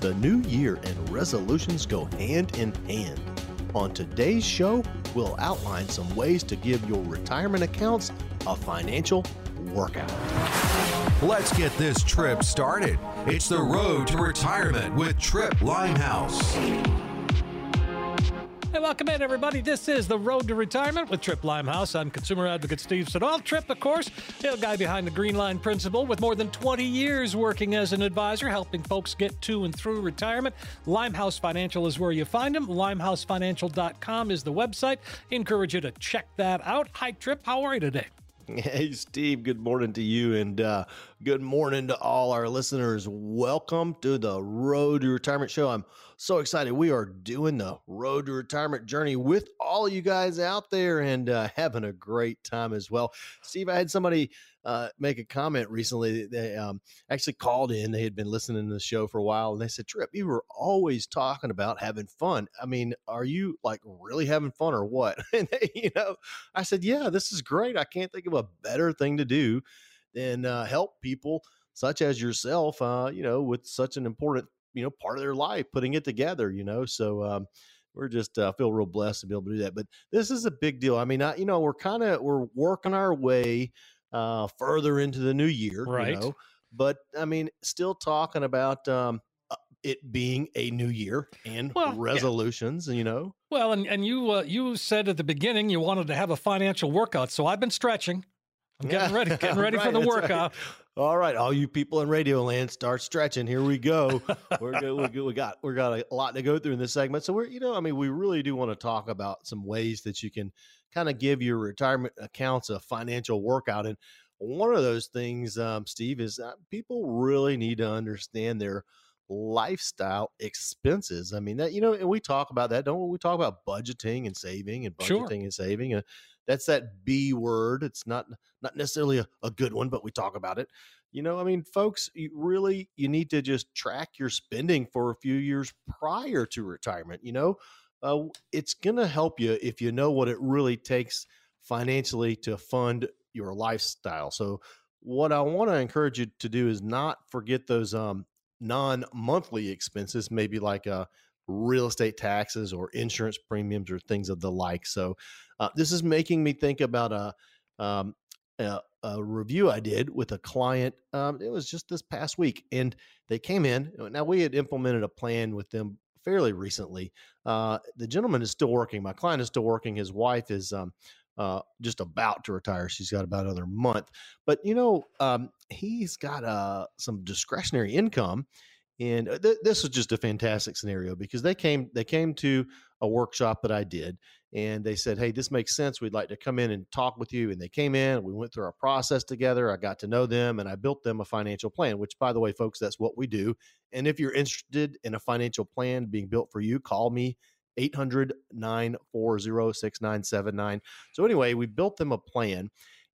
The new year and resolutions go hand in hand. On today's show, we'll outline some ways to give your retirement accounts a financial workout. Let's get this trip started. It's the road to retirement with Tripp Limehouse. Welcome in, everybody. This is The Road to Retirement with Tripp Limehouse. I'm consumer advocate Steve Siddall. Tripp, of course, the guy behind the Green Line Principle with more than 20 years working as an advisor, helping folks get to and through retirement. Limehouse Financial is where you find him. LimeHouseFinancial.com is the website. Encourage you to check that out. Hi, Tripp. How are you today? Hey, Steve, good morning to you and uh, good morning to all our listeners. Welcome to the Road to Retirement Show. I'm so excited. We are doing the Road to Retirement journey with all you guys out there and uh, having a great time as well. Steve, I had somebody uh, make a comment recently. They um, actually called in. They had been listening to the show for a while, and they said, "Tripp, you were always talking about having fun. I mean, are you like really having fun or what?" And they, you know, I said, "Yeah, this is great. I can't think of a better thing to do than uh, help people." Such as yourself, uh, you know, with such an important, you know, part of their life, putting it together, you know. So, um, we're just uh, feel real blessed to be able to do that. But this is a big deal. I mean, I, you know, we're kind of we're working our way uh, further into the new year, right? You know? But I mean, still talking about um, uh, it being a new year and well, resolutions, yeah. you know. Well, and and you uh, you said at the beginning you wanted to have a financial workout, so I've been stretching. I'm getting ready, getting ready right, for the workout. Right. All right, all you people in Radio Land, start stretching. Here we go. we're good, we got we got a lot to go through in this segment. So we're you know, I mean, we really do want to talk about some ways that you can kind of give your retirement accounts a financial workout. And one of those things, um, Steve, is people really need to understand their lifestyle expenses. I mean, that, you know, and we talk about that, don't we? We talk about budgeting and saving and budgeting sure. and saving. Uh, that's that B word. It's not not necessarily a, a good one, but we talk about it. You know, I mean, folks, you really you need to just track your spending for a few years prior to retirement. You know, uh, it's going to help you if you know what it really takes financially to fund your lifestyle. So, what I want to encourage you to do is not forget those um, non monthly expenses, maybe like uh, real estate taxes or insurance premiums or things of the like. So, uh, this is making me think about a, um, a, a review I did with a client. Um, it was just this past week, and they came in. Now, we had implemented a plan with them fairly recently. Uh, the gentleman is still working. My client is still working. His wife is um, uh, just about to retire. She's got about another month. But you know, um, he's got uh, some discretionary income, and uh, th- this was just a fantastic scenario because they came they came to a workshop that I did, and they said, "Hey, this makes sense. We'd like to come in and talk with you." And they came in. We went through our process together. I got to know them, and I built them a financial plan. Which, by the way, folks, that's what we do. And if you're interested in a financial plan being built for you, call me 800 940 6979. So, anyway, we built them a plan.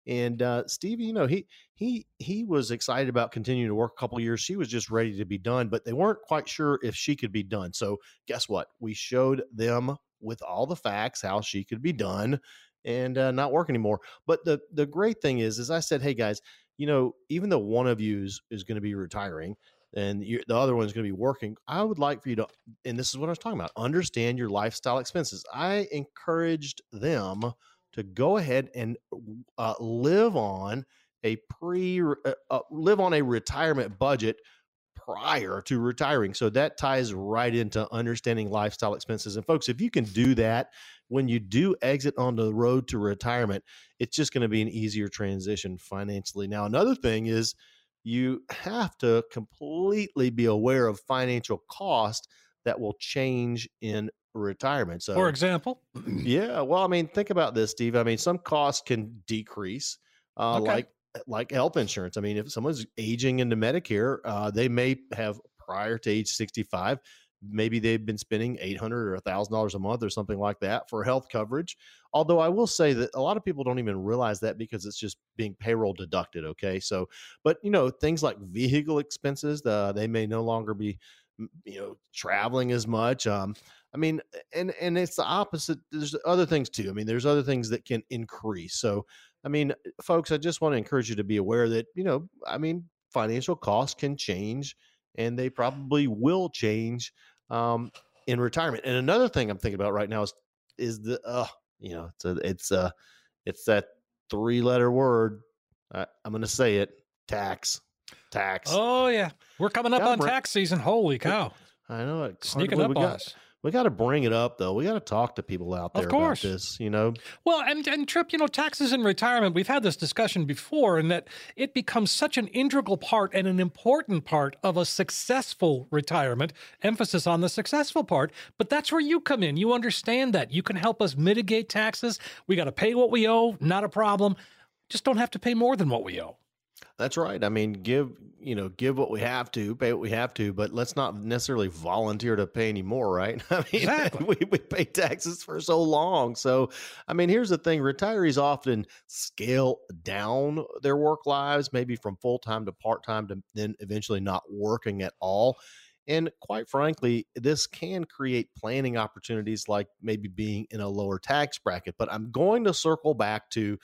And uh, Stevie, you know, he he he was excited about continuing to work a couple years. She was just ready to be done, but they weren't quite sure if she could be done. So guess what? We showed them with all the facts how she could be done and uh, not work anymore. But the the great thing is, is I said, hey guys, you know, even though one of you is, is going to be retiring, and the other one's going to be working. I would like for you to, and this is what I was talking about, understand your lifestyle expenses. I encouraged them to go ahead and uh, live on a pre, uh, uh, live on a retirement budget prior to retiring. So that ties right into understanding lifestyle expenses. And folks, if you can do that when you do exit on the road to retirement, it's just going to be an easier transition financially. Now, another thing is you have to completely be aware of financial cost that will change in retirement. So, for example, yeah, well, I mean, think about this, Steve. I mean, some costs can decrease, uh, okay. like like health insurance. I mean, if someone's aging into Medicare, uh, they may have prior to age sixty five maybe they've been spending 800 or $1000 a month or something like that for health coverage although i will say that a lot of people don't even realize that because it's just being payroll deducted okay so but you know things like vehicle expenses uh, they may no longer be you know traveling as much um i mean and and it's the opposite there's other things too i mean there's other things that can increase so i mean folks i just want to encourage you to be aware that you know i mean financial costs can change and they probably will change um, in retirement. And another thing I'm thinking about right now is is the uh, you know it's a it's a it's that three letter word. I, I'm to say it: tax, tax. Oh yeah, we're coming up Gotta on bring- tax season. Holy cow! I know it. Sneaking up believe on we us. got, we got to bring it up though. We got to talk to people out there Of course. about this. You know, Well, and, and Tripp, you know, taxes in retirement, we've had this discussion before, and that it becomes such an integral part and an important part of a successful retirement, emphasis on the successful part. But that's where you come in. You understand that. You can help us mitigate taxes. We got to pay what we owe, not a problem. Just don't have to pay more than what we owe. That's right. I mean, give you know, give what we have to, pay what we have to, but let's not necessarily volunteer to pay any more, right? I mean, Exactly. we, we pay taxes for so long. So, I mean, here's the thing: retirees often scale down their work lives, maybe from full time to part time, to then eventually not working at all. And quite frankly, this can create planning opportunities like maybe being in a lower tax bracket. But I'm going to circle back to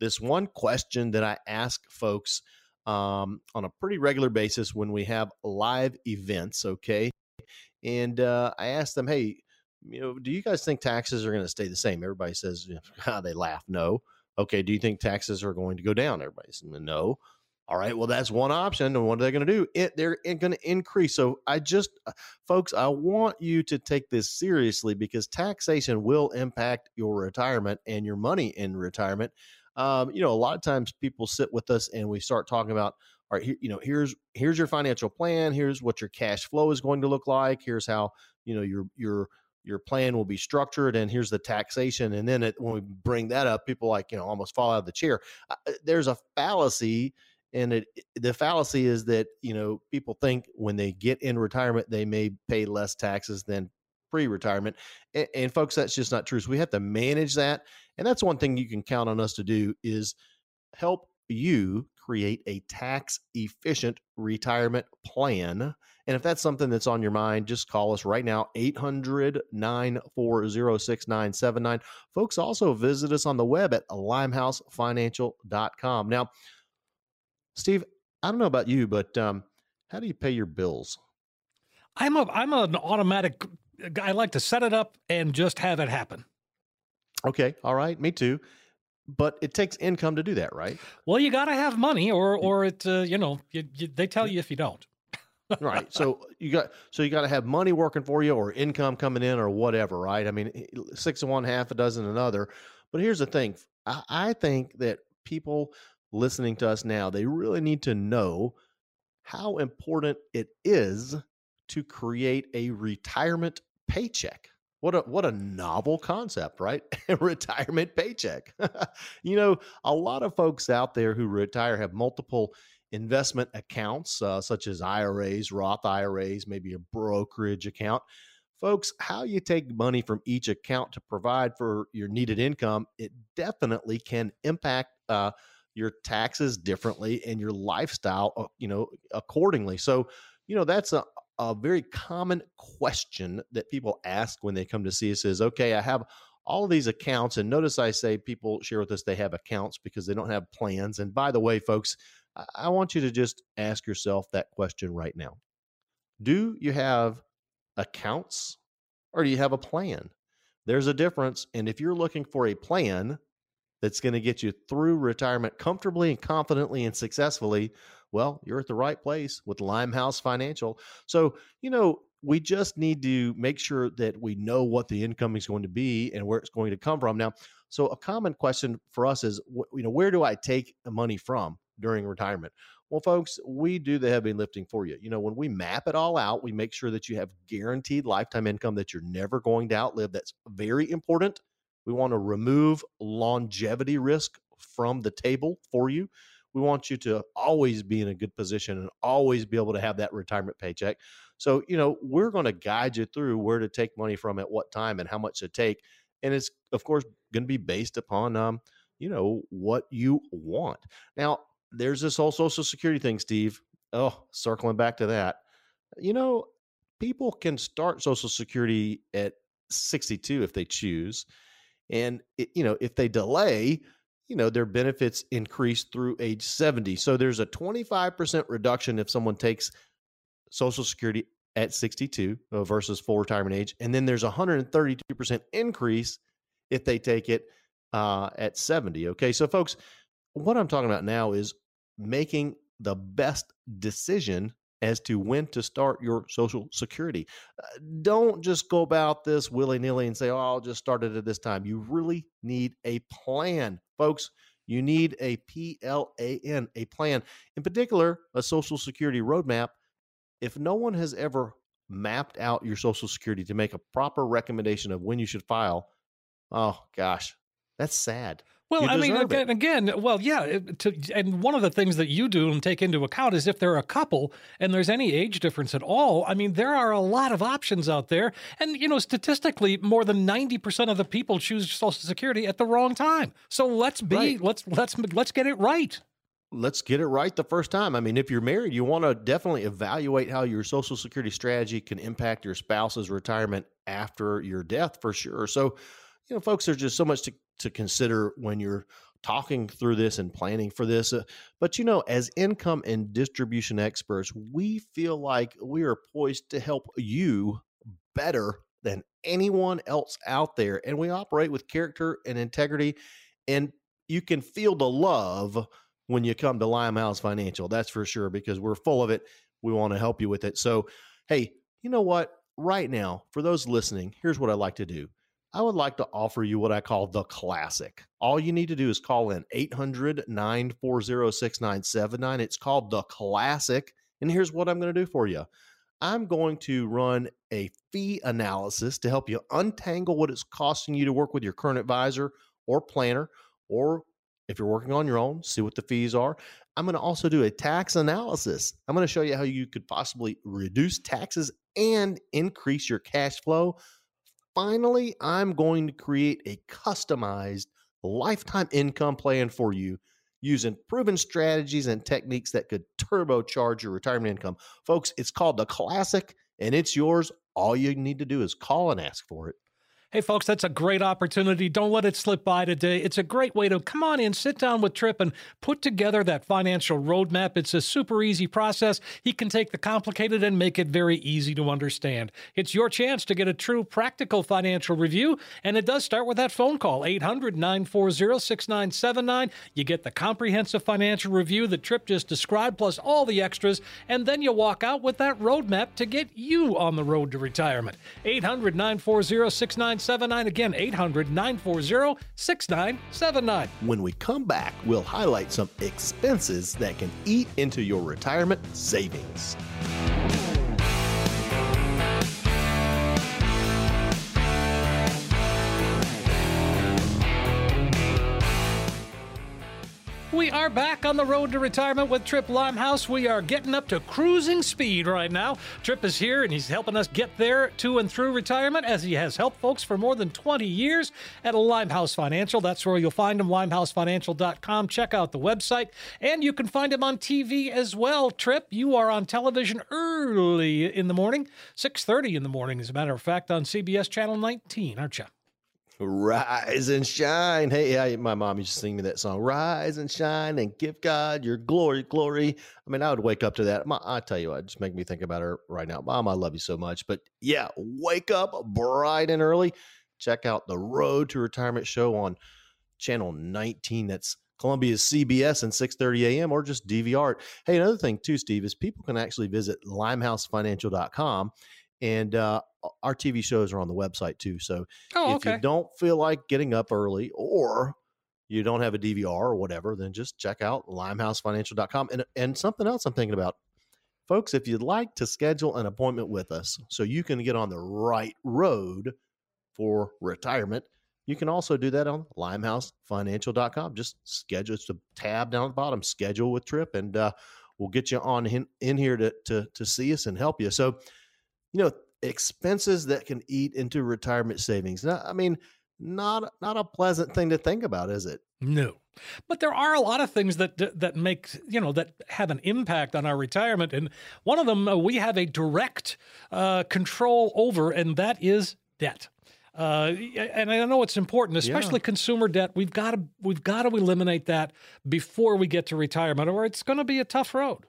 this one question that I ask folks um, on a pretty regular basis when we have live events. Okay. And uh, I asked them, hey, you know, do you guys think taxes are going to stay the same? Everybody says, "Ah," they laugh. No. Okay. Do you think taxes are going to go down? Everybody says, no. All right. Well, that's one option. And what are they going to do? It, they're going to increase. So I just, uh, folks, I want you to take this seriously because taxation will impact your retirement and your money in retirement um, you know, a lot of times people sit with us and we start talking about, all right, here, you know, here's here's your financial plan. Here's what your cash flow is going to look like. Here's how you know your your your plan will be structured, and here's the taxation. And then it, when we bring that up, people like you know almost fall out of the chair. There's a fallacy, and it the fallacy is that you know people think when they get in retirement they may pay less taxes than pre-retirement and, and folks that's just not true so we have to manage that and that's one thing you can count on us to do is help you create a tax efficient retirement plan and if that's something that's on your mind just call us right now 800-940-6979 folks also visit us on the web at limehousefinancial.com now steve i don't know about you but um, how do you pay your bills I'm a I'm an automatic. I like to set it up and just have it happen. Okay. All right. Me too. But it takes income to do that, right? Well, you got to have money, or or it uh, you know you, you, they tell you if you don't. right. So you got so you got to have money working for you or income coming in or whatever, right? I mean, six of one, half a dozen another. But here's the thing: I, I think that people listening to us now they really need to know how important it is to create a retirement paycheck. What a what a novel concept, right? retirement paycheck. you know, a lot of folks out there who retire have multiple investment accounts, uh, such as IRAs, Roth IRAs, maybe a brokerage account. Folks, how you take money from each account to provide for your needed income, it definitely can impact uh, your taxes differently and your lifestyle, uh, you know, accordingly. So, you know, that's a, a very common question that people ask when they come to see us is okay, I have all these accounts. And notice I say people share with us they have accounts because they don't have plans. And by the way, folks, I want you to just ask yourself that question right now. Do you have accounts or do you have a plan? There's a difference. And if you're looking for a plan that's going to get you through retirement comfortably and confidently and successfully, well, you're at the right place with Limehouse Financial. So, you know, we just need to make sure that we know what the income is going to be and where it's going to come from. Now, so a common question for us is, you know, where do I take money from during retirement? Well, folks, we do the heavy lifting for you. You know, when we map it all out, we make sure that you have guaranteed lifetime income that you're never going to outlive. That's very important. We want to remove longevity risk from the table for you. We want you to always be in a good position and always be able to have that retirement paycheck. So, you know, we're going to guide you through where to take money from at what time and how much to take. And it's, of course, going to be based upon, um, you know, what you want. Now, there's this whole Social Security thing, Steve. Oh, circling back to that. You know, people can start Social Security at 62 if they choose. And, it, you know, if they delay, you know, their benefits increase through age 70. So there's a 25% reduction if someone takes Social Security at 62 uh, versus full retirement age. And then there's a 132% increase if they take it uh, at 70. Okay. So, folks, what I'm talking about now is making the best decision as to when to start your Social Security. Uh, don't just go about this willy nilly and say, oh, I'll just start it at this time. You really need a plan, folks. You need a PLAN, a plan. In particular, a Social Security roadmap. If no one has ever mapped out your Social Security to make a proper recommendation of when you should file, oh gosh, that's sad. Well, I mean, again, again, well, yeah. To, and one of the things that you do and take into account is if they're a couple and there's any age difference at all. I mean, there are a lot of options out there, and you know, statistically, more than ninety percent of the people choose Social Security at the wrong time. So let's be right. let's let's let's get it right. Let's get it right the first time. I mean, if you're married, you want to definitely evaluate how your Social Security strategy can impact your spouse's retirement after your death, for sure. So you know, folks, there's just so much to, to consider when you're talking through this and planning for this. Uh, but, you know, as income and distribution experts, we feel like we are poised to help you better than anyone else out there. And we operate with character and integrity. And you can feel the love when you come to Limehouse Financial. That's for sure, because we're full of it. We want to help you with it. So, hey, you know what? Right now, for those listening, here's what I'd like to do. I would like to offer you what I call the classic. All you need to do is call in 800 940 6979. It's called the classic. And here's what I'm going to do for you I'm going to run a fee analysis to help you untangle what it's costing you to work with your current advisor or planner, or if you're working on your own, see what the fees are. I'm going to also do a tax analysis. I'm going to show you how you could possibly reduce taxes and increase your cash flow finally, I'm going to create a customized lifetime income plan for you using proven strategies and techniques that could turbocharge your retirement income. Folks, it's called the Classic and it's yours. All you need to do is call and ask for it. Hey, folks, that's a great opportunity. Don't let it slip by today. It's a great way to come on in, sit down with Tripp, and put together that financial roadmap. It's a super easy process. He can take the complicated and make it very easy to understand. It's your chance to get a true practical financial review, and it does start with that phone call 800 940 6979. You get the comprehensive financial review that Tripp just described, plus all the extras, and then you walk out with that roadmap to get you on the road to retirement. 800 940 6979. 6979. Again, 800 940 6979. When we come back, we'll highlight some expenses that can eat into your retirement savings. We are back on the road to retirement with Tripp Limehouse. We are getting up to cruising speed right now. Tripp is here and he's helping us get there to and through retirement as he has helped folks for more than 20 years at Limehouse Financial. That's where you'll find him, limehousefinancial.com. Check out the website and you can find him on TV as well. Tripp, you are on television early in the morning, 6.30 in the morning, as a matter of fact, on CBS Channel 19, aren't you? Rise and shine. Hey, I, my mom used to sing me that song. Rise and shine and give God your glory, glory. I mean, I would wake up to that. I tell you what, just make me think about her right now. Mom, I love you so much. But yeah, wake up bright and early. Check out the Road to Retirement show on channel 19. That's Columbia's CBS and 6:30 a.m. or just DVR. Hey, another thing too, Steve, is people can actually visit limehousefinancial.com and uh, our TV shows are on the website too. So oh, if you don't feel like getting up early or you don't have a DVR or whatever, then just check out limehousefinancial.com. And, and something else I'm thinking about, folks, if you'd like to schedule an appointment with us so you can get on the right road for retirement, you can also do that on limehousefinancial.com. Just schedule, it's a tab down at the bottom, schedule with Tripp, and uh, we'll get you on in, in here to, to, to see us and help you. So, you know, expenses that can eat into retirement savings. Now, I mean, not not a pleasant thing to think about, is it? No. But there are a lot of things that that make you know that have an impact on our retirement, and one of them uh, we have a direct uh, control over, and that is debt. Uh, and I know it's important, especially yeah. consumer debt. We've got to we've got to eliminate that before we get to retirement, or it's going to be a tough road.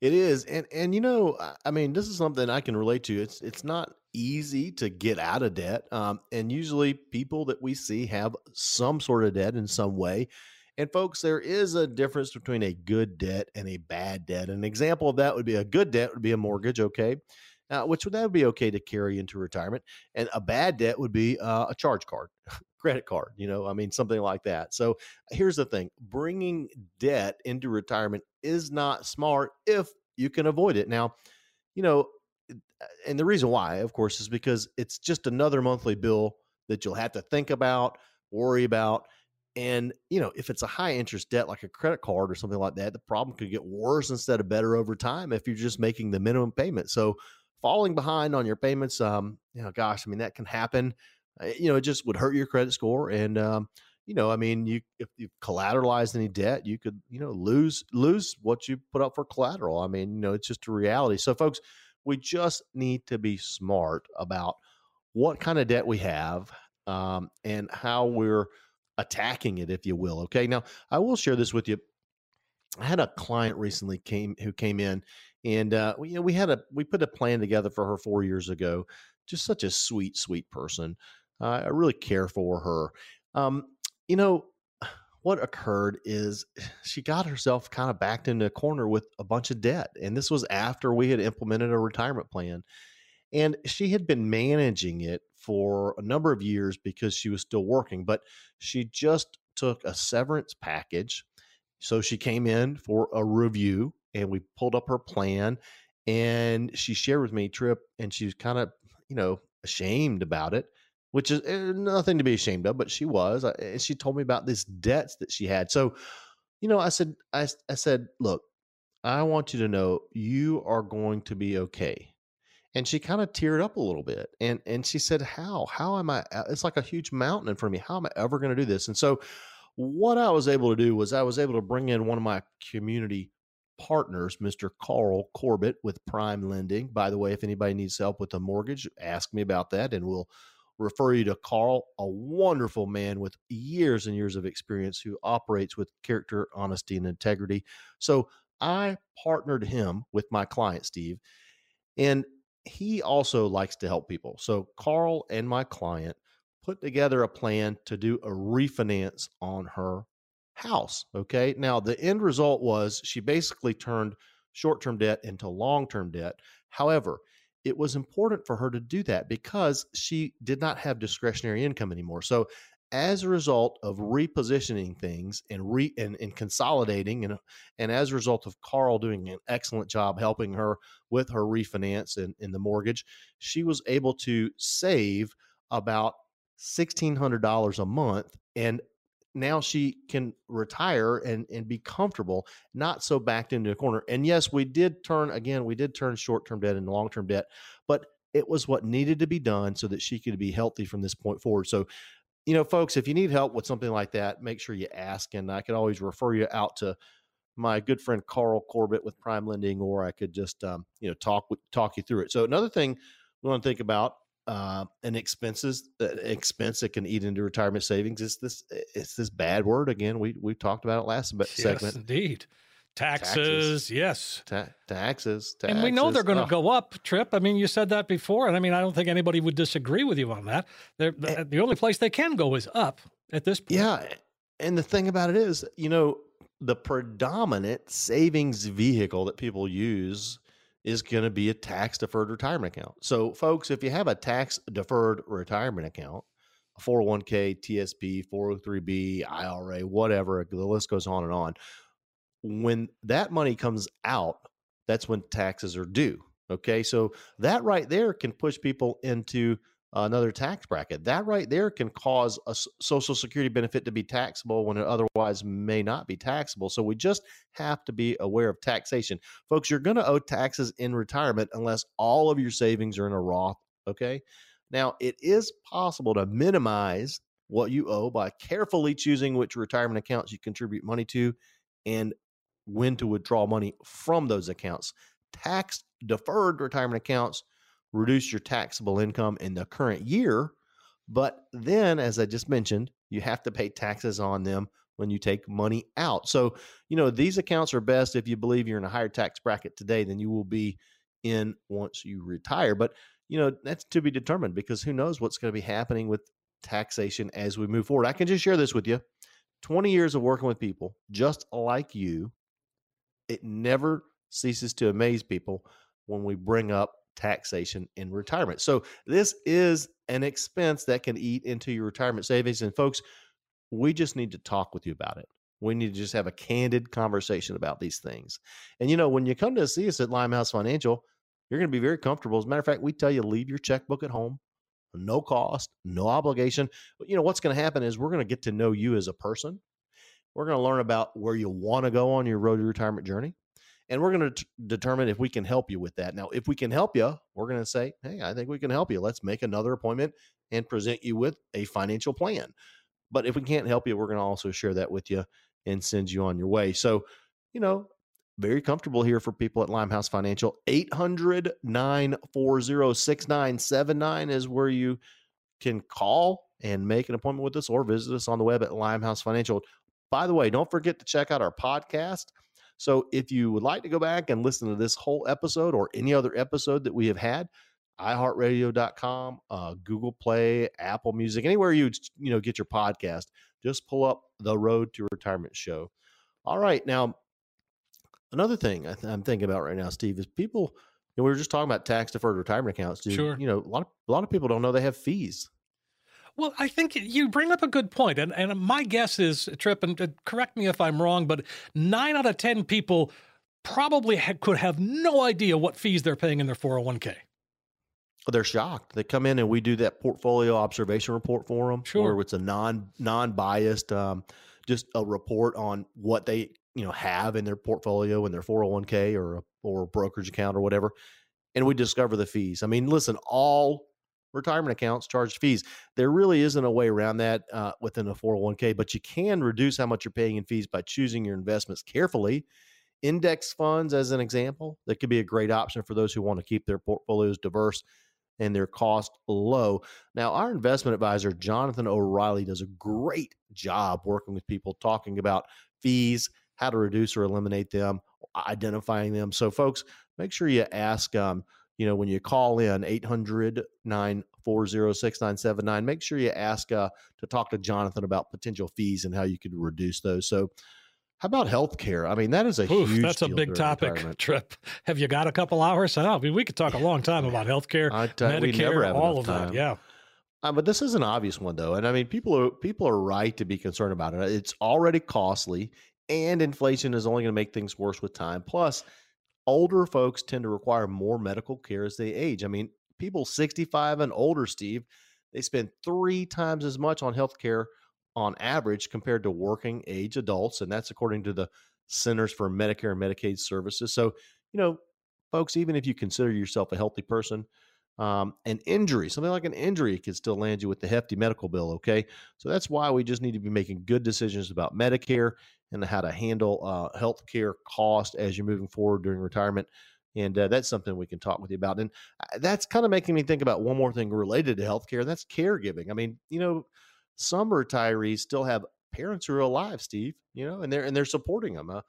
It is, and and you know, I mean, this is something I can relate to. It's it's not easy to get out of debt, um, and usually people that we see have some sort of debt in some way. And folks, there is a difference between a good debt and a bad debt. An example of that would be a good debt would be a mortgage, okay, uh, which would that be okay to carry into retirement, and a bad debt would be uh, a charge card, credit card. You know, I mean something like that. So here's the thing: bringing debt into retirement is not smart if you can avoid it. Now, you know, uh, and the reason why, of course, is because it's just another monthly bill that you'll have to think about, worry about. And, you know, if it's a high interest debt like a credit card or something like that, the problem could get worse instead of better over time if you're just making the minimum payment. So, falling behind on your payments, um, you know, gosh, I mean, that can happen. Uh, you know, it just would hurt your credit score. And, um, you know, I mean, you if you collateralized any debt, you could, you know, lose lose what you put up for collateral. I mean, you know, it's just a reality. So, folks, we just need to be smart about what kind of debt we have um, and how we're attacking it, if you will. Okay. Now, I will share this with you. I had a client recently came who came in, and uh, we, you know, we had a we put a plan together for her four years ago. Just such a sweet, sweet person. Uh, I really care for her. Um, you know, what occurred is she got herself kind of backed into a corner with a bunch of debt. And this was after we had implemented a retirement plan. And she had been managing it for a number of years because she was still working, but she just took a severance package. So she came in for a review and we pulled up her plan and she shared with me trip and she was kind of, you know, ashamed about it which is eh, nothing to be ashamed of, but she was. And she told me about these debts that she had. So, you know, I said, I, I said, look, I want you to know you are going to be okay. And she kind of teared up a little bit. And and she said, How? How am I? Uh, it's like a huge mountain of me. How am I ever going to do this? And so what I was able to do was I was able to bring in one of my community partners, Mr. Carl Corbett with Prime Lending. By the way, if anybody needs help with a mortgage, ask me about that and we'll refer you to Carl, a wonderful man with years and years of experience who operates with character, honesty, and integrity. So I partnered him with my client, Steve, and he also likes to help people. So Carl and my client put together a plan to do a refinance on her house. Okay. Now, the end result was she basically turned short term debt into long term debt. However, it was important for her to do that because she did not have discretionary income anymore. So as a result of repositioning things and re and, and consolidating and and as a result of Carl doing an excellent job helping her with her refinance and, and the mortgage, she was able to save about sixteen hundred dollars a month and now she can retire and and be comfortable, not so backed into a corner. And yes, we did turn again, we did turn short term debt into long term debt, but it was what needed to be done so that she could be healthy from this point forward. So, you know, folks, if you need help with something like that, make sure you ask, and I could always refer you out to my good friend Carl Corbett with Prime Lending, or I could just um, you know talk talk you through it. So another thing we want to think about uh, an expenses uh, expense that can eat into retirement savings. It's this it's this bad word again. We we talked about it last yes, segment. Indeed. Taxes, taxes. yes. Ta- taxes, taxes, And we know they're going to oh. go up, Tripp. I mean, you said that before. And I mean, I don't think anybody would disagree with you on that. They're, and, eh the only place they can go is up at this point. Yeah. And the thing about it is, you know, the predominant savings vehicle that people use is going to be a tax deferred retirement account. So, folks, if you have a tax deferred retirement account, a 401k, TSP, 403b, IRA, whatever, the list goes on and on. When that money comes out, that's when taxes are due. Okay. So, that right there can push people into another tax bracket. That right there can cause a social security benefit to be taxable when it otherwise may not be taxable. So we just have to be aware of taxation. Folks, you're going to owe taxes in retirement unless all of your savings are in a Roth, okay? Now, it is possible to minimize what you owe by carefully choosing which retirement accounts you contribute money to and when to withdraw money from those accounts. Tax deferred retirement accounts reduce your taxable income in the current year. But then, as I just mentioned, you have to pay taxes on them when you take money out. So, you know, these accounts are best if you believe you're in a higher tax bracket today than you will be in once you retire. But, you know, that's to be determined because who knows what's going to be happening with taxation as we move forward. I can just share this with you 20 years of working with people just like you. It never ceases to amaze people when we bring up taxation in retirement. So, this is an expense that can eat into your retirement savings. And, folks, we just need to talk with you about it. We need to just have a candid conversation about these things. And, you know, when you come to see us at Limehouse Financial, you're going to be very comfortable. As a matter of fact, we tell you leave your checkbook at home, no cost, no obligation. But, you know, what's going to happen is we're going to get to know you as a person. We're going to learn about where you want to go on your road to retirement journey and we're going to determine if we can help you with that. Now, if we can help you, we're going to say, hey, I think we can help you. Let's make another appointment and present you with a financial plan. But if we can't help you, we're going to also share that with you and send you on your way. So, you know, very comfortable here for people at Limehouse Financial. 800 940 6979 is where you can call and make an appointment with us or visit us on the web at Limehouse Financial. By the way, don't forget to check out our podcast. So if you would like to go back and listen to this whole episode or any other episode that we have had, iHeartRadio.com, uh, Google Play, Apple Music, anywhere you you know get your podcast, just pull up the Road to Retirement show. All right, now another thing I am thinking about right now, Steve, is people. You know, we were just talking about tax deferred retirement accounts. Dude. Sure. You know, a lot of a lot of people don't know they have fees. Well, I think you bring up a good point, and and my guess is, Tripp, and uh, correct me if I'm wrong, but nine out of ten people probably ha- could have no idea what fees they're paying in their 401k. They're shocked. They come in and we do that portfolio observation report for them, sure. where it's a non non biased, um, just a report on what they you know have in their portfolio in their 401k or a, or a brokerage account or whatever, and we discover the fees. I mean, listen, all retirement accounts charge fees. There really isn't a way around that uh, within a 401k, but you can reduce how much you're paying in fees by choosing your investments carefully. Index funds, as an example, that could be a great option for those who want to keep their portfolios diverse and their cost low. Now, our investment advisor, Jonathan O'Reilly, does a great job working with people talking about fees, how to reduce or eliminate them, identifying them. So, folks, make sure you ask um, you know, when you call in 800 940 6979, make sure you ask uh, to talk to Jonathan about potential fees and how you could reduce those. So, how about healthcare? I mean, that is a Oof, huge. That's a big topic. Tripp. Have you got a couple hours? I mean, we could talk a long time about healthcare, Medicare, all of time. that. Yeah. Uh, but this is an obvious one, though, and I mean, people are people are right to be concerned about it. It's already costly, and inflation is only going to make things worse with time. Plus, older folks tend to require more medical care as they age. I mean, people 65 and older, Steve, they spend three times as much on health care on average compared to working age adults. And that's according to the Centers for Medicare and Medicaid Services. So, you know, folks, even if you consider yourself a healthy person, um, an injury, something like an injury, could still land you with the hefty medical bill. Okay. So that's why we just need to be making good decisions about Medicare and how to handle uh, health care cost as you're moving forward during retirement. And uh, that's something we can talk with you about. And uh, that's kind of making me think about one more thing related to healthcare, that's caregiving. I mean, you know, some retirees still have parents who are alive, Steve. You know, and they're and they're supporting them. Uh,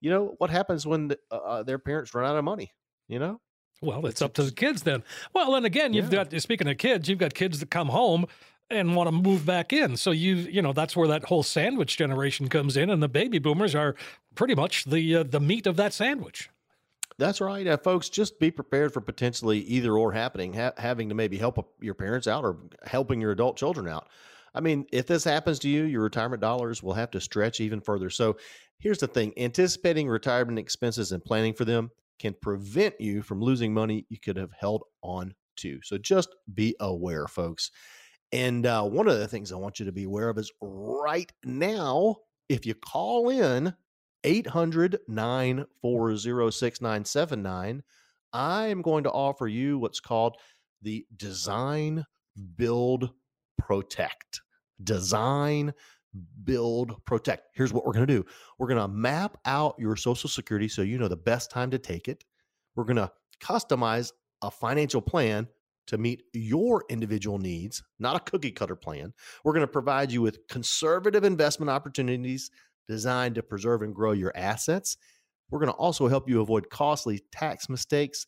you know, what happens when the, uh, uh, their parents run out of money? You know, well, it's, it's up to the kids then. Well, and again, you've yeah. got speaking of kids, you've got kids that come home and want to move back in. So you you know that's where that whole sandwich generation comes in, and the baby boomers are pretty much the uh, the meat of that sandwich. That's right, uh, folks. Just be prepared for potentially either or happening, ha- having to maybe help your parents out or helping your adult children out. I mean, if this happens to you, your retirement dollars will have to stretch even further. So, here's the thing: anticipating retirement expenses and planning for them can prevent you from losing money you could have held on to. So, just be aware, folks. And uh, one of the things I want you to be aware of is right now, if you call in 800 940 6979, I am going to offer you what's called the Design Build Protect. Design Build Protect. Here's what we're going to do we're going to map out your Social Security so you know the best time to take it. We're going to customize a financial plan to meet your individual needs, not a cookie cutter plan. We're going to provide you with conservative investment opportunities designed to preserve and grow your assets. We're going to also help you avoid costly tax mistakes.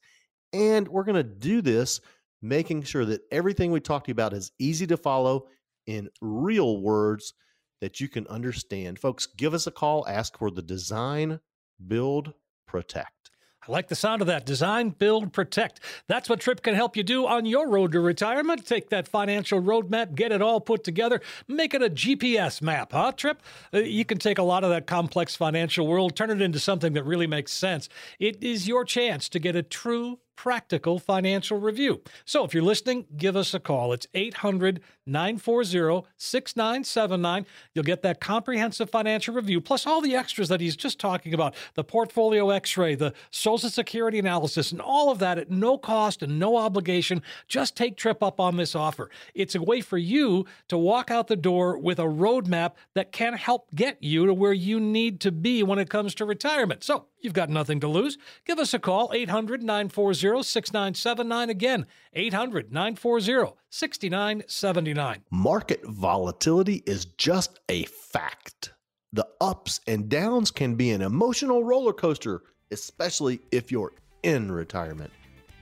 And we're going to do this making sure that everything we talk to you about is easy to follow in real words that you can understand. Folks, give us a call, ask for the design, build, protect. I like the sound of that. Design, build, protect. That's what Tripp can help you do on your road to retirement. Take that financial roadmap, get it all put together, make it a GPS map, huh, Tripp? Uh, you can take a lot of that complex financial world, turn it into something that really makes sense. It is your chance to get a true practical financial review. So if you're listening, give us a call. It's 800 940 6979. You'll get that comprehensive financial review, plus all the extras that he's just talking about the portfolio x ray, the Social Security analysis, and all of that at no cost and no obligation. Just take Tripp up on this offer. It's a way for you to walk out the door with a roadmap that can help get you to where you need to be when it comes to retirement. So You've got nothing to lose. Give us a call, 800 940 6979. Again, 800 940 6979. Market volatility is just a fact. The ups and downs can be an emotional roller coaster, especially if you're in retirement.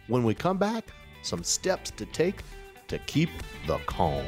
When we come back, some steps to take to keep the calm.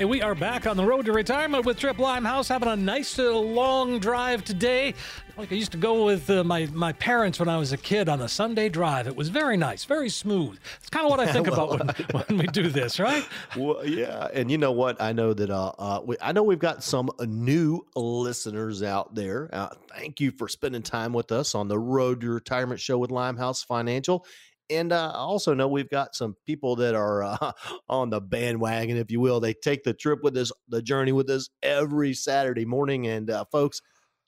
And we are back on the road to retirement with Tripp Limehouse, having a nice uh, long drive today. Like I used to go with uh, my my parents when I was a kid on a Sunday drive. It was very nice, very smooth. It's kind of what I think well, about when, when, we do this, right? Well, yeah, and you know what? I know that uh, uh we, I know we've got some new listeners out there. Uh, thank you for spending time with us on the Road to Retirement show with Limehouse Financial. And uh, I also know we've got some people that are uh, on the bandwagon, if you will. They take the trip with us, the journey with us every Saturday morning. And uh, folks,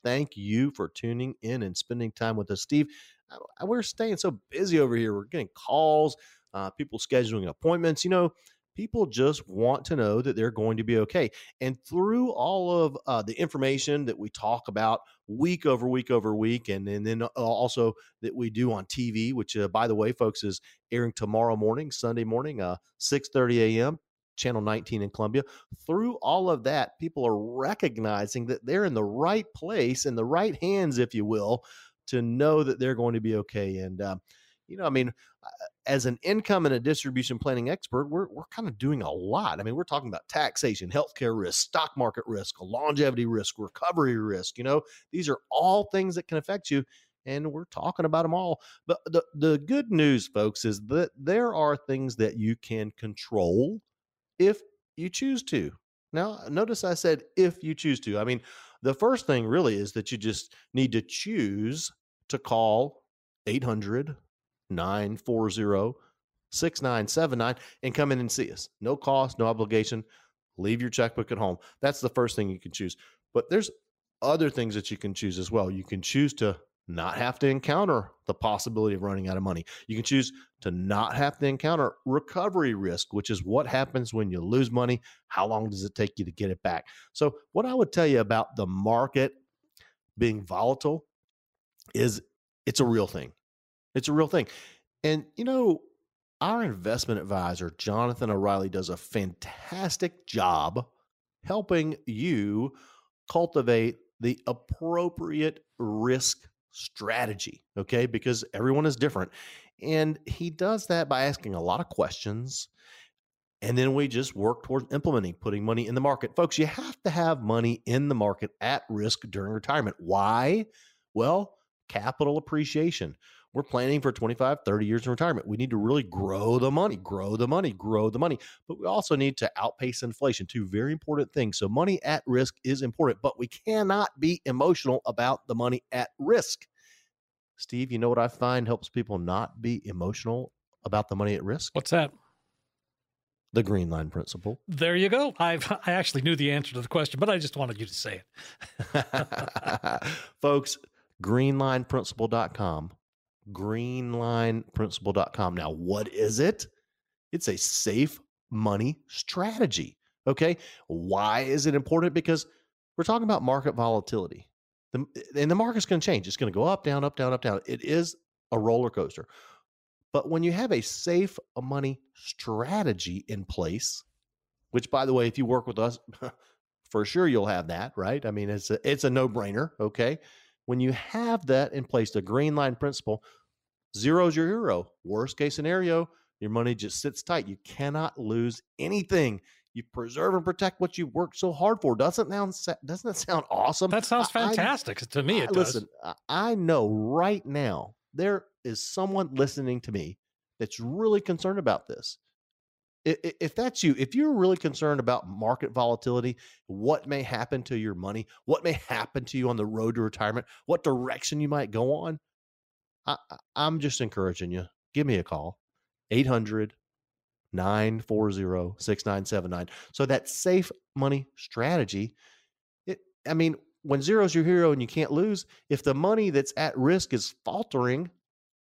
thank you for tuning in and spending time with us. Steve, we're staying so busy over here. We're getting calls, uh, people scheduling appointments. You know, people just want to know that they're going to be okay. And through all of uh, the information that we talk about week over week over week, and, and then uh, also that we do on TV, which, uh, by the way, folks, is airing tomorrow morning, Sunday morning, uh, 6.30 a.m., Channel 19 in Columbia. Through all of that, people are recognizing that they're in the right place, in the right hands, if you will, to know that they're going to be okay. And, uh, you know, I mean, as an income and a distribution planning expert, we're, we're kind of doing a lot. I mean, we're talking about taxation, healthcare risk, stock market risk, longevity risk, recovery risk. You know, these are all things that can affect you. And we're talking about them all. But the, the good news, folks, is that there are things that you can control if you choose to. Now, notice I said if you choose to. I mean, the first thing really is that you just need to choose to call 800 940 6979 and come in and see us. No cost, no obligation. Leave your checkbook at home. That's the first thing you can choose. But there's other things that you can choose as well. You can choose to not have to encounter the possibility of running out of money. You can choose to not have to encounter recovery risk, which is what happens when you lose money. How long does it take you to get it back? So, what I would tell you about the market being volatile is it's a real thing. It's a real thing. And, you know, our investment advisor, Jonathan O'Reilly, does a fantastic job helping you cultivate the appropriate risk strategy. Okay. Because everyone is different. And he does that by asking a lot of questions. And then we just work towards implementing, putting money in the market. Folks, you have to have money in the market at risk during retirement. Why? Well, capital appreciation we're planning for 25, 30 years in retirement. We need to really grow the money, grow the money, grow the money. But we also need to outpace inflation, two very important things. So, money at risk is important, but we cannot be emotional about the money at risk. Steve, you know what I find helps people not be emotional about the money at risk? What's that? The green line principle. There you go. I I actually knew the answer to the question, but I just wanted you to say it. Folks, greenlineprinciple.com greenlineprinciple.com. Now, what is it? It's a safe money strategy. Okay. Why is it important? Because we're talking about market volatility. The, and the market's going to change. It's going to go up, down, up, down, up, down. It is a roller coaster. But when you have a safe money strategy in place, which by the way, if you work with us, for sure you'll have that, right? I mean, it's a, it's a no-brainer, okay? When you have that in place, the green line principle, zero's your hero. Worst case scenario, your money just sits tight. You cannot lose anything. You preserve and protect what you worked so hard for. Doesn't that doesn't that sound awesome? That sounds fantastic. I, to me, it I, does. Listen, I know right now there is someone listening to me that's really concerned about this. If that's you, if you're really concerned about market volatility, what may happen to your money, what may happen to you on the road to retirement, what direction you might go on, I, I'm just encouraging you. Give me a call, 800 940 6979. So that safe money strategy, it, I mean, when zero's your hero and you can't lose, if the money that's at risk is faltering,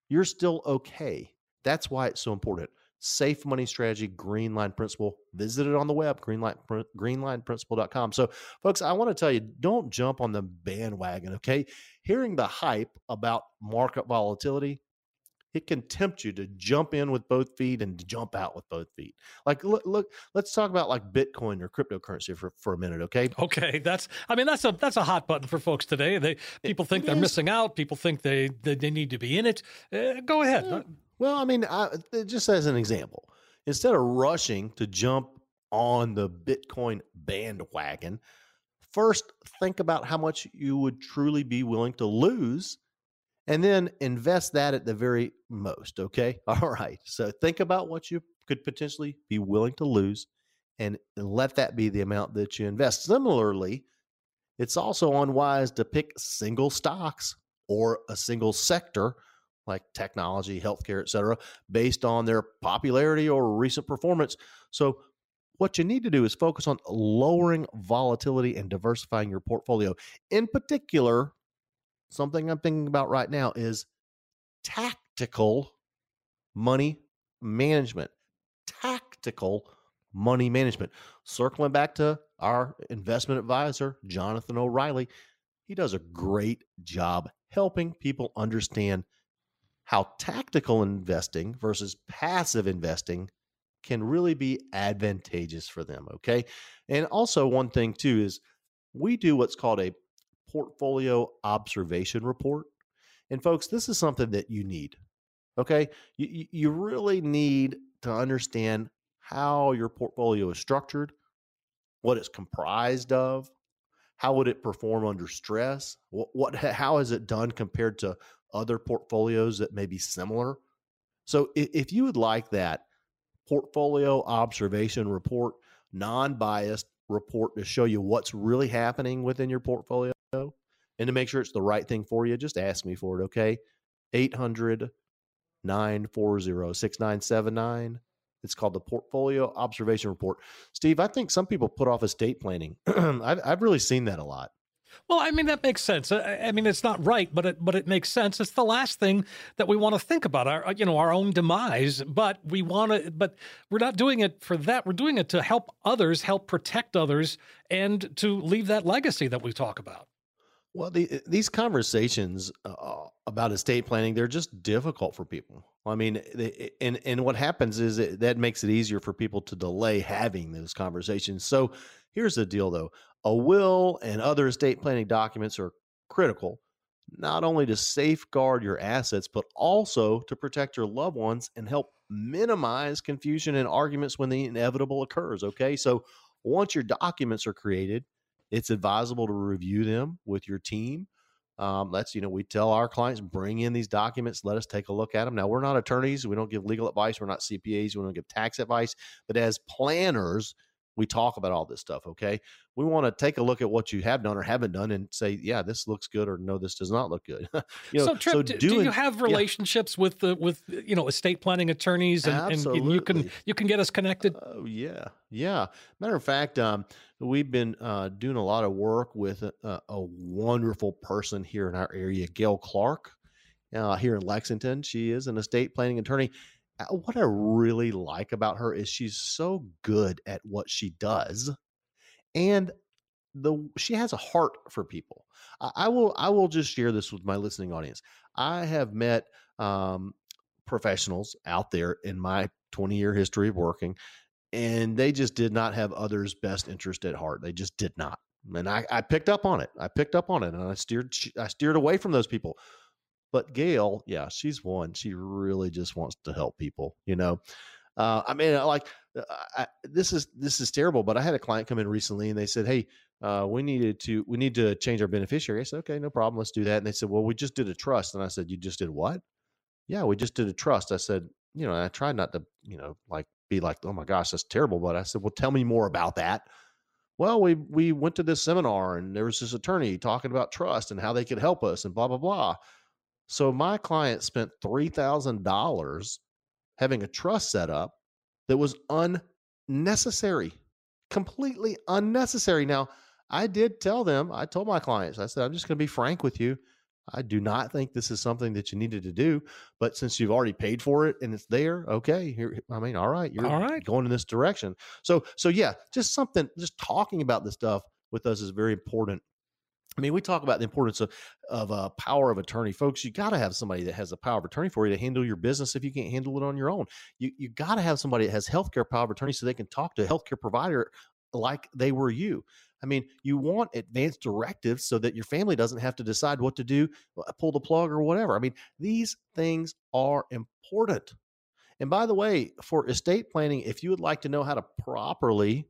you're still okay. That's why it's so important. Safe money strategy, green line principle. Visit it on the web, greenline, greenlineprinciple.com. So, folks, I want to tell you don't jump on the bandwagon, okay? Hearing the hype about market volatility, it can tempt you to jump in with both feet and jump out with both feet. Like, look, look let's talk about like Bitcoin or cryptocurrency for, for a minute, okay? Okay, that's. I mean, that's a that's a hot button for folks today. They people think it they're is. missing out. People think they they, they need to be in it. Uh, go ahead. Yeah. Well, I mean, I, uh, just as an example, instead of rushing to jump on the Bitcoin bandwagon, first think about how much you would truly be willing to lose and then invest that at the very most. Okay. All right. So think about what you could potentially be willing to lose and let that be the amount that you invest. Similarly, it's also unwise to pick single stocks or a single sector like technology, healthcare, et cetera, based on their popularity or recent performance. So, what you need to do is focus on lowering volatility and diversifying your portfolio. In particular, something I'm thinking about right now is tactical money management. Tactical money management. Circling back to our investment advisor, Jonathan O'Reilly, he does a great job helping people understand how tactical investing versus passive investing can really be advantageous for them. Okay. And also, one thing too is we do what's called a portfolio observation report. And folks, this is something that you need. Okay. You, you really need to understand how your portfolio is structured, what it's comprised of, how would it perform under stress, what, what has it done compared to other portfolios that may be similar. So if, you would like that portfolio observation report, non biased report to show you what's really happening within your portfolio and to make sure it's the right thing for you, just ask me for it, okay? 800 940 6979. It's called the Portfolio Observation Report. Steve, I think some people put off estate planning. I've, I've really seen that a lot. Well, I mean that makes sense. I mean it's not right, but it but it makes sense. It's the last thing that we want to think about our you know our own demise, but we want to but we're not doing it for that. We're doing it to help others, help protect others and to leave that legacy that we talk about. Well, the, these conversations uh, about estate planning, they're just difficult for people. I mean, they, and and what happens is that makes it easier for people to delay having those conversations. So, here's the deal though. A will and other estate planning documents are critical, not only to safeguard your assets, but also to protect your loved ones and help minimize confusion and arguments when the inevitable occurs. Okay. So once your documents are created, it's advisable to review them with your team. Um, that's, you know, we tell our clients, bring in these documents, let us take a look at them. Now, we're not attorneys. We don't give legal advice. We're not CPAs. We don't give tax advice. But as planners, we talk about all this stuff. Okay. We want to take a look at what you have done or haven't done and say, yeah, this looks good or no, this does not look good. you know, so, Tripp, so doing, do you have relationships yeah. with the, with, you know, estate planning attorneys and, and, you can, you can get us connected? Oh yeah. Yeah. Matter of fact, um, we've been uh, doing a lot of work with a, a, wonderful person here in our area, Gail Clark, uh, here in Lexington. She is an estate planning attorney uh, what I really like about her is she's so good at what she does. And the she has a heart for people. I, I will I will just share this with my listening audience. I have met um, professionals out there in my 20 year history of working, and they just did not have others' best interest at heart. They just did not. And I, I picked up on it. I picked up on it, and I steered I steered away from those people. But Gail, yeah, she's one. She really just wants to help people. You know, uh, I mean, like I, this is this is terrible. But I had a client come in recently, and they said, "Hey, uh, we needed to we need to change our beneficiary." I said, "Okay, no problem. Let's do that." And they said, "Well, we just did a trust." And I said, "You just did what?" Yeah, we just did a trust. I said, you know, I tried not to, you know, like be like, "Oh my gosh, that's terrible." But I said, "Well, tell me more about that." Well, we we went to this seminar, and there was this attorney talking about trust and how they could help us, and blah blah blah. So my client spent three thousand dollars having a trust set up that was unnecessary, completely unnecessary. Now, I did tell them, I told my clients, I said, I'm just going to be frank with you. I do not think this is something that you needed to do, but since you've already paid for it and it's there, okay. Here, I mean, all right, you're all right. going in this direction. So, so yeah, just something, just talking about this stuff with us is very important I mean, we talk about the importance of of a uh, power of attorney, folks. You got to have somebody that has a power of attorney for you to handle your business if you can't handle it on your own. You you got to have somebody that has healthcare power of attorney so they can talk to a healthcare provider like they were you. I mean, you want advanced directives so that your family doesn't have to decide what to do, uh, pull the plug or whatever. I mean, these things are important. And by the way, for estate planning, if you would like to know how to properly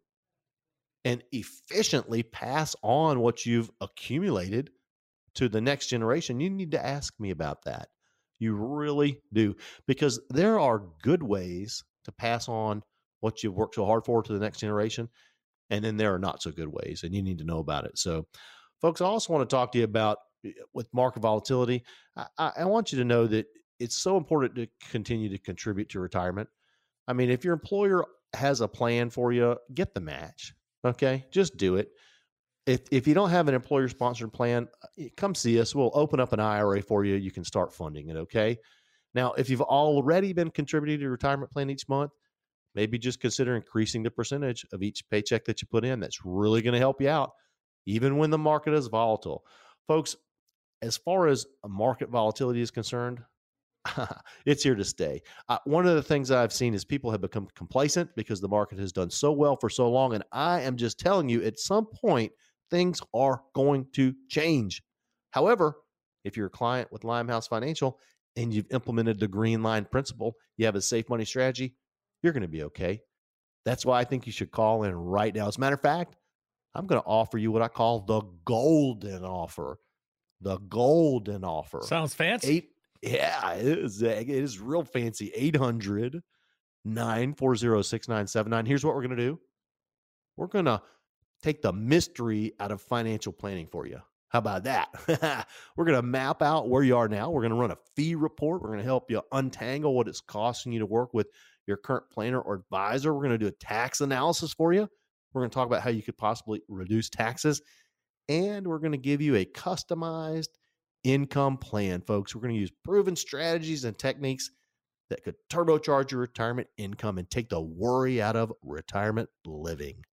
and efficiently pass on what you've accumulated to the next generation, you need to ask me about that. You really do. Because there are good ways to pass on what you've worked so hard for to the next generation. And then there are not so good ways, and you need to know about it. So, folks, I also want to talk to you about eh, with market volatility. I, I want you to know that it's so important to continue to contribute to retirement. I mean, if your employer has a plan for you, get the match. Okay, just do it. If if you don't have an employer sponsored plan, uh, come see us. We'll open up an IRA for you. You can start funding it. Okay. Now, if you've already been contributing to your retirement plan each month, maybe just consider increasing the percentage of each paycheck that you put in. That's really going to help you out, even when the market is volatile. Folks, as far as market volatility is concerned, it's here to stay. Uh, one of the things I've seen is people have become complacent because the market has done so well for so long. And I am just telling you, at some point, things are going to change. However, if you're a client with Limehouse Financial and you've implemented the green line principle, you have a safe money strategy, you're going to be okay. That's why I think you should call in right now. As a matter of fact, I'm going to offer you what I call the golden offer. The golden offer. Sounds fancy. Eight yeah, it is, uh, it is real fancy. 800 940 6979. Here's what we're going to do we're going to take the mystery out of financial planning for you. How about that? we're going to map out where you are now. We're going to run a fee report. We're going to help you untangle what it's costing you to work with your current planner or advisor. We're going to do a tax analysis for you. We're going to talk about how you could possibly reduce taxes. And we're going to give you a customized income plan, folks. We're going to use proven strategies and techniques that could turbocharge your retirement income and take the worry out of retirement living.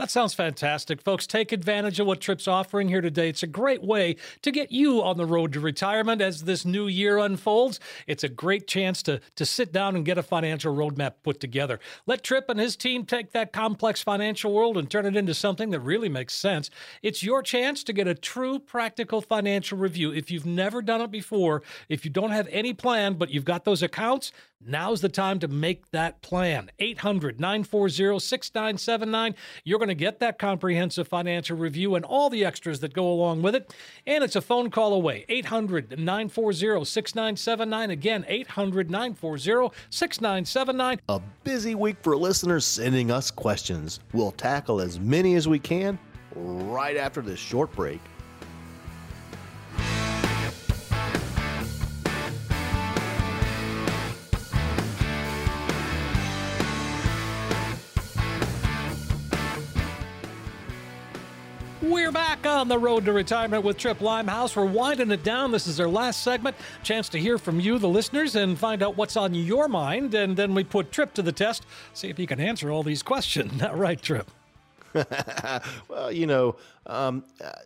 That sounds fantastic. Folks, take advantage of what Tripp's offering here today. It's a great way to get you on the road to retirement as this new year unfolds. It's a great chance to, to sit down and get a financial roadmap put together. Let Tripp and his team take that complex financial world and turn it into something that really makes sense. It's your chance to get a true practical financial review. If you've never done it before, if you don't have any plan, but you've got those accounts, Now's the time to make that plan. 800 940 6979. You're going to get that comprehensive financial review and all the extras that go along with it. And it's a phone call away. 800 940 6979. Again, 800 940 6979. A busy week for listeners sending us questions. We'll tackle as many as we can right after this short break. We're back on the road to retirement with Tripp Limehouse. We're winding it down. This is our last segment. Chance to hear from you, the listeners, and find out what's on your mind. And then we put Tripp to the test, see if he can answer all these questions. Right, Tripp? well, you know, um,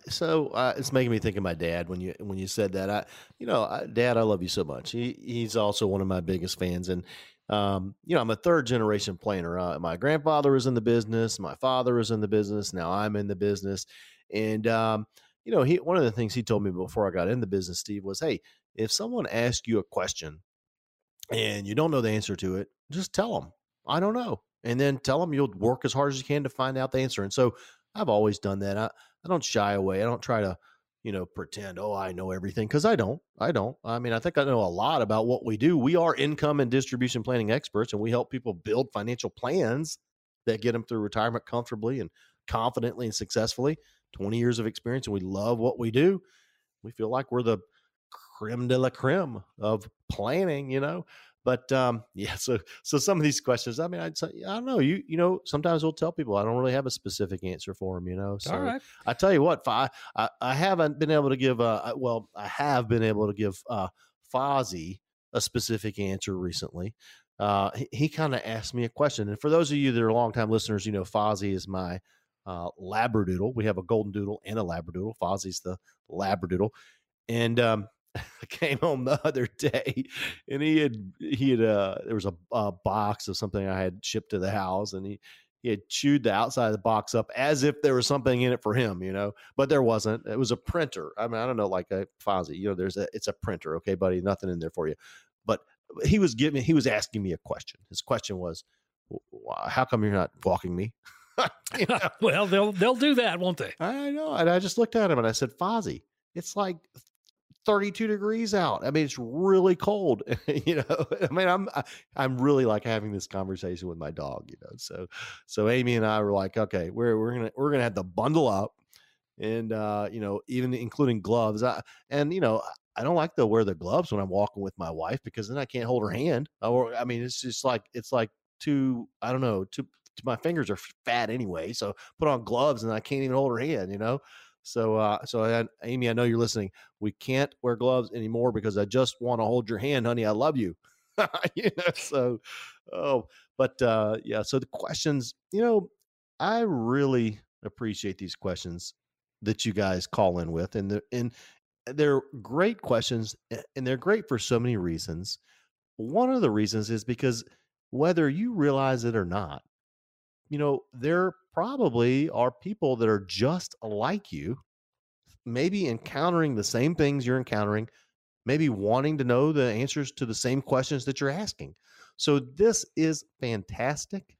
so uh, it's making me think of my dad when you when you said that. I, you know, I, Dad, I love you so much. He he's also one of my biggest fans, and um, you know, I'm a third generation planner. Uh, my grandfather was in the business, my father was in the business. Now I'm in the business, and um, you know, he one of the things he told me before I got in the business, Steve, was, hey, if someone asks you a question and you don't know the answer to it, just tell them I don't know and then tell them you'll work as hard as you can to find out the answer. And so I've always done that. I, I don't shy away. I don't try to, you know, pretend, oh, I know everything because I don't. I don't. I mean, I think I know a lot about what we do. We are income and distribution planning experts, and we help people build financial plans that get them through retirement comfortably and confidently and successfully. 20 years of experience, and we love what we do. We feel like we're the creme de la creme of planning, you know. But um, yeah, so so some of these questions, I mean, I'd say, I don't know. You you know, sometimes we'll tell people I don't really have a specific answer for them. You know, so All right. I tell you what, I, I I haven't been able to give. Uh, well, I have been able to give uh, Fozzie a specific answer recently. Uh, he, he kind of asked me a question, and for those of you that are longtime listeners, you know Fozzie is my uh, Labradoodle. We have a Golden Doodle and a Labradoodle. Fozzie's the Labradoodle, and um, I came home the other day and he had he had uh there was a, a, box of something I had shipped to the house and he he had chewed the outside of the box up as if there was something in it for him, you know, but there wasn't. It was a printer. I mean, I don't know, like a Fozzie, you know, there's a it's a printer, okay, buddy, nothing in there for you. But he was giving he was asking me a question. His question was, "How come you're not walking me?" you know? well, they'll they'll do that, won't they? I know, and I just looked at him and I said, "Fozzie, it's like 32 degrees out. I mean, it's really cold. you know, I mean, I'm I'm really like having this conversation with my dog. You know, so so Amy and I were like, okay, we're we're gonna we're gonna have to bundle up, and uh, you know, even including gloves. I, and you know, I don't like to wear the gloves when I'm walking with my wife because then I can't hold her hand. Or I mean, it's just like it's like too I don't know too. My fingers are fat anyway, so put on gloves and I can't even hold her hand. You know, so, uh, so I, Amy, I know you're listening. We can't wear gloves anymore because I just want to hold your hand, honey. I love you. you know, so, oh, but uh, yeah. So the questions, you know, I really appreciate these questions that you guys call in with, and the and they're great questions, and they're great for so many reasons. One of the reasons is because whether you realize it or not, you know, there probably are people that are just like you, maybe encountering the same things you're encountering, maybe wanting to know the answers to the same questions that you're asking. So this is fantastic.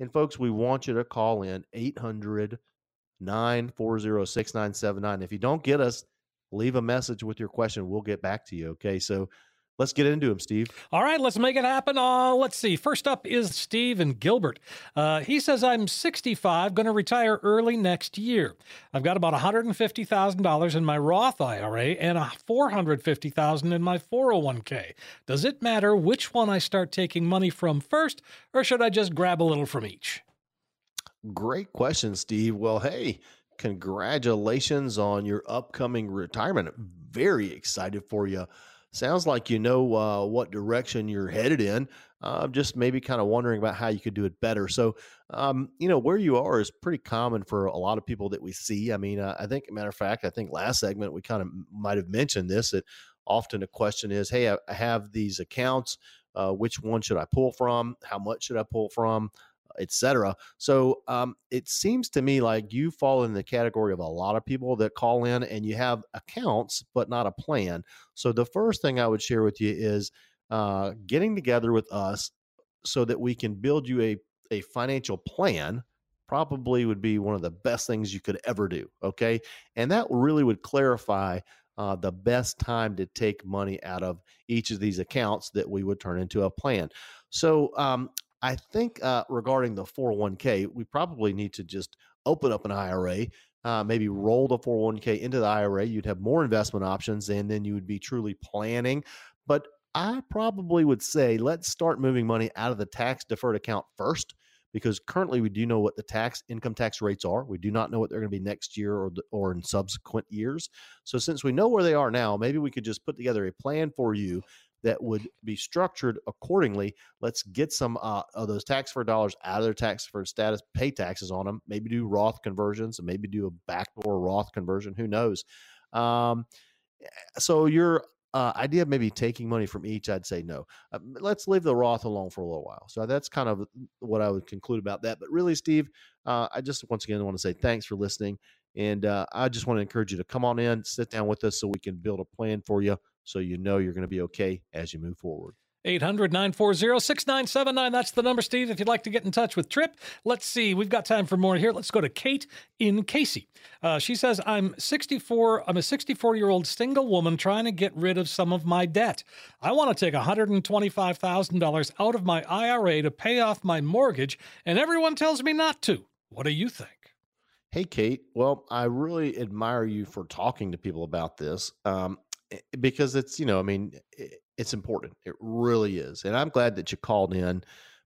And folks, we want you to call in 800 940 6979. If you don't get us, leave a message with your question. We'll get back to you. Okay. So Let's get into him, Steve. All right, let's make it happen. Uh, let's see. First up is Steve and Gilbert. Uh, he says, I'm 65, going to retire early next year. I've got about $150,000 in my Roth IRA and 450,000 in my 401k. Does it matter which one I start taking money from first, or should I just grab a little from each? Great question, Steve. Well, hey, congratulations on your upcoming retirement. Very excited for you sounds like you know uh, what direction you're headed in. Uh, just maybe kind of wondering about how you could do it better. So, um, you know, where you are is pretty common for a lot of people that we see. I mean, uh, I think, matter of fact, I think last segment we kind of might have mentioned this that often a question is, hey, I, I have these accounts. Uh, which one should I pull from? How much should I pull from? Etc. So um, it seems to me like you fall in the category of a lot of people that call in and you have accounts but not a plan. So the first thing I would share with you is uh, getting together with us so that we can build you a a financial plan probably would be one of the best things you could ever do okay and that really would clarify uh, the best time to take money out of each of these accounts that we would turn into a plan so um, I think uh, regarding the 401k, we probably need to just open up an IRA, uh, maybe roll the 401k into the IRA. You'd have more investment options, and then you would be truly planning. But I probably would say let's start moving money out of the tax deferred account first, because currently we do know what the tax income tax rates are. We do not know what they're going to be next year or or in subsequent years. So since we know where they are now, maybe we could just put together a plan for you that would be structured accordingly. Let's get some uh, of those tax deferred dollars out of their tax deferred status, pay taxes on them, maybe do Roth conversions, and maybe do a backdoor Roth conversion. Who knows? Um, eh, so your uh, idea of maybe taking money from each, I'd say no. Uh, let's leave the Roth alone for a little while. So that's kind of what I would conclude about that. But really, Steve, uh, I just once again want to say thanks for listening. And uh, I just want to encourage you to come on in, sit down with us so we can build a plan for you so you know you're going to be okay as you move forward. 800 940 6979. That's the number, Steve, if you'd like to get in touch with Tripp, Let's see. We've got time for more here. Let's go to Kate in Cayce. Uh, she says, I'm 64. I'm a 64 year old single woman trying to get rid of some of my debt. I want to take $125,000 out of my IRA to pay off my mortgage, and everyone tells me not to. What do you think? Hey, Kate. Well, I really admire you for talking to people about this um, because it's, you know, I mean, it's important. It really is. And I'm glad that you called in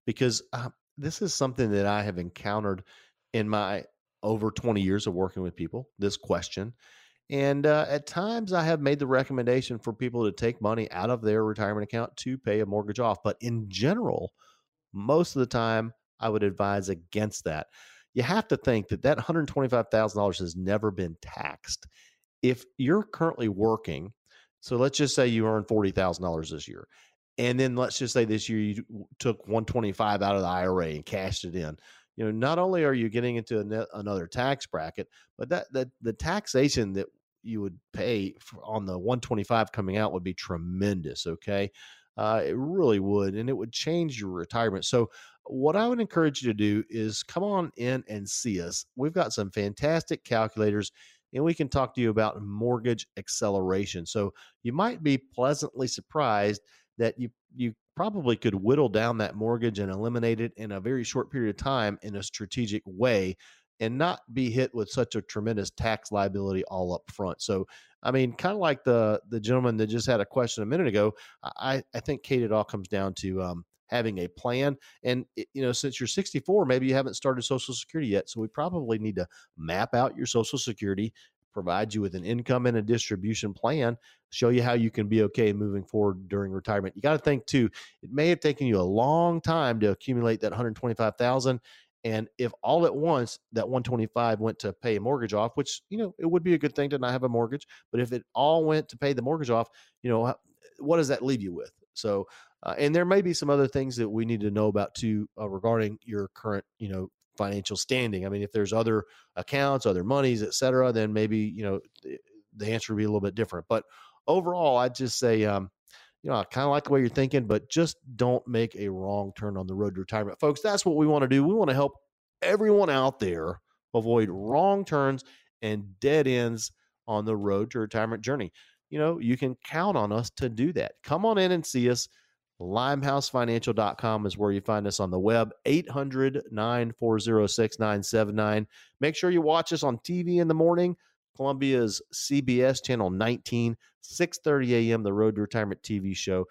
because uh, this is something that I have encountered in my over 20 years of working with people, this question. And uh, at times I have made the recommendation for people to take money out of their retirement account to pay a mortgage off. But in general, most of the time, I would advise against that. You have to think that that $125,000 has never been taxed. If you're currently working so let's just say you earn forty thousand dollars this year, and then let's just say this year you took one twenty five out of the IRA and cashed it in. You know, not only are you getting into another tax bracket, but that that the taxation that you would pay on the 125 coming out would be tremendous. Okay. Uh, it really would. And it would change your retirement. So, what I would encourage you to do is come on in and see us. We've got some fantastic calculators and we can talk to you about mortgage acceleration. So you might be pleasantly surprised that you you probably could whittle down that mortgage and eliminate it in a very short period of time in a strategic way and not be hit with such a tremendous tax liability all up front. So, I mean, kind of like the the gentleman that just had a question a minute ago, I I think Kate, it all comes down to um, having a plan. And you know, since you're 64, maybe you haven't started Social Security yet, so we probably need to map out your Social Security, provide you with an income and a distribution plan, show you how you can be okay moving forward during retirement. You got to think too, it may have taken you a long time to accumulate that 125,000 and if all at once that 125 went to pay a mortgage off, which, you know, it would be a good thing to not have a mortgage, but if it all went to pay the mortgage off, you know, what does that leave you with? So uh, and there may be some other things that we need to know about too uh, regarding your current, you know, financial standing. I mean, if there's other accounts, other monies, et cetera, then maybe you know the answer would be a little bit different. But overall, I'd just say, um, you know, I kind of like the way you're thinking, but just don't make a wrong turn on the road to retirement, folks. That's what we want to do. We want to help everyone out there avoid wrong turns and dead ends on the road to retirement journey. You know, you can count on us to do that. Come on in and see us. LimeHouseFinancial.com is where you find us on the web. 800 940 6979. Make sure you watch us on TV in the morning. Columbia's CBS channel 19, 6:30 a.m. The Road to Retirement TV show.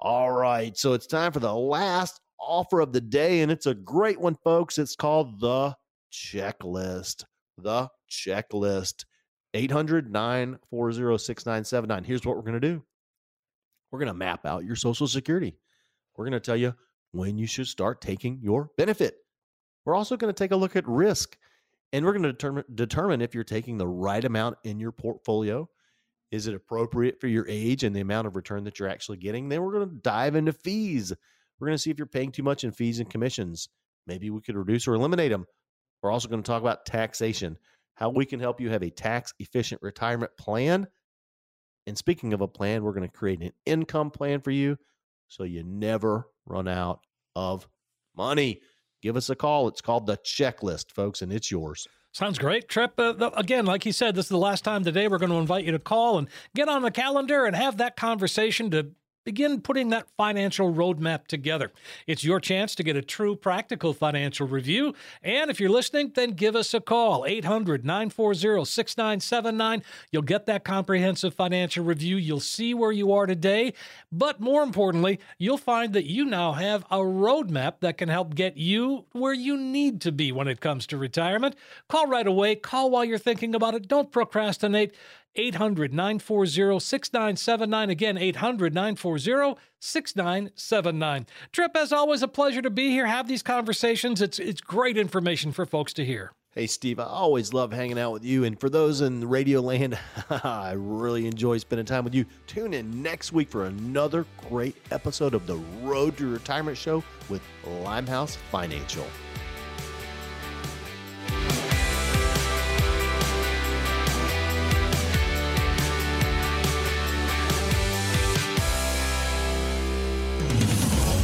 All right, so it's time for the last offer of the day, and it's a great one, folks. It's called the checklist. The checklist. 800 940 6979. Here's what we're going to do we're going to map out your Social Security. We're going to tell you when you should start taking your benefit. We're also going to take a look at risk and we're going to determine, determine if you're taking the right amount in your portfolio. Is it appropriate for your age and the amount of return that you're actually getting? Then we're going to dive into fees. We're going to see if you're paying too much in fees and commissions. Maybe we could reduce or eliminate them. We're also going to talk about taxation, how we can help you have a tax efficient retirement plan and speaking of a plan, we're going to create an income plan for you so you never run out of money. Give us a call. It's called the checklist, folks, and it's yours. Sounds great. Tripp. uh, again, like you said, this is the last time today we're going to invite you to call and get on the calendar and have that conversation to Begin putting that financial roadmap together. It's your chance to get a true practical financial review. And if you're listening, then give us a call 800 940 6979. You'll get that comprehensive financial review. You'll see where you are today. But more importantly, you'll find that you now have a roadmap that can help get you where you need to be when it comes to retirement. Call right away. Call while you're thinking about it. Don't procrastinate. 800 940 6979. Again, 800 940 6979. Tripp, as always, a pleasure to be here, have these conversations. It's, it's great information for folks to hear. Hey, Steve, I always love hanging out with you. And for those in radio land, I really enjoy spending time with you. Tune in next week for another great episode of the Road to Retirement Show with Limehouse Financial.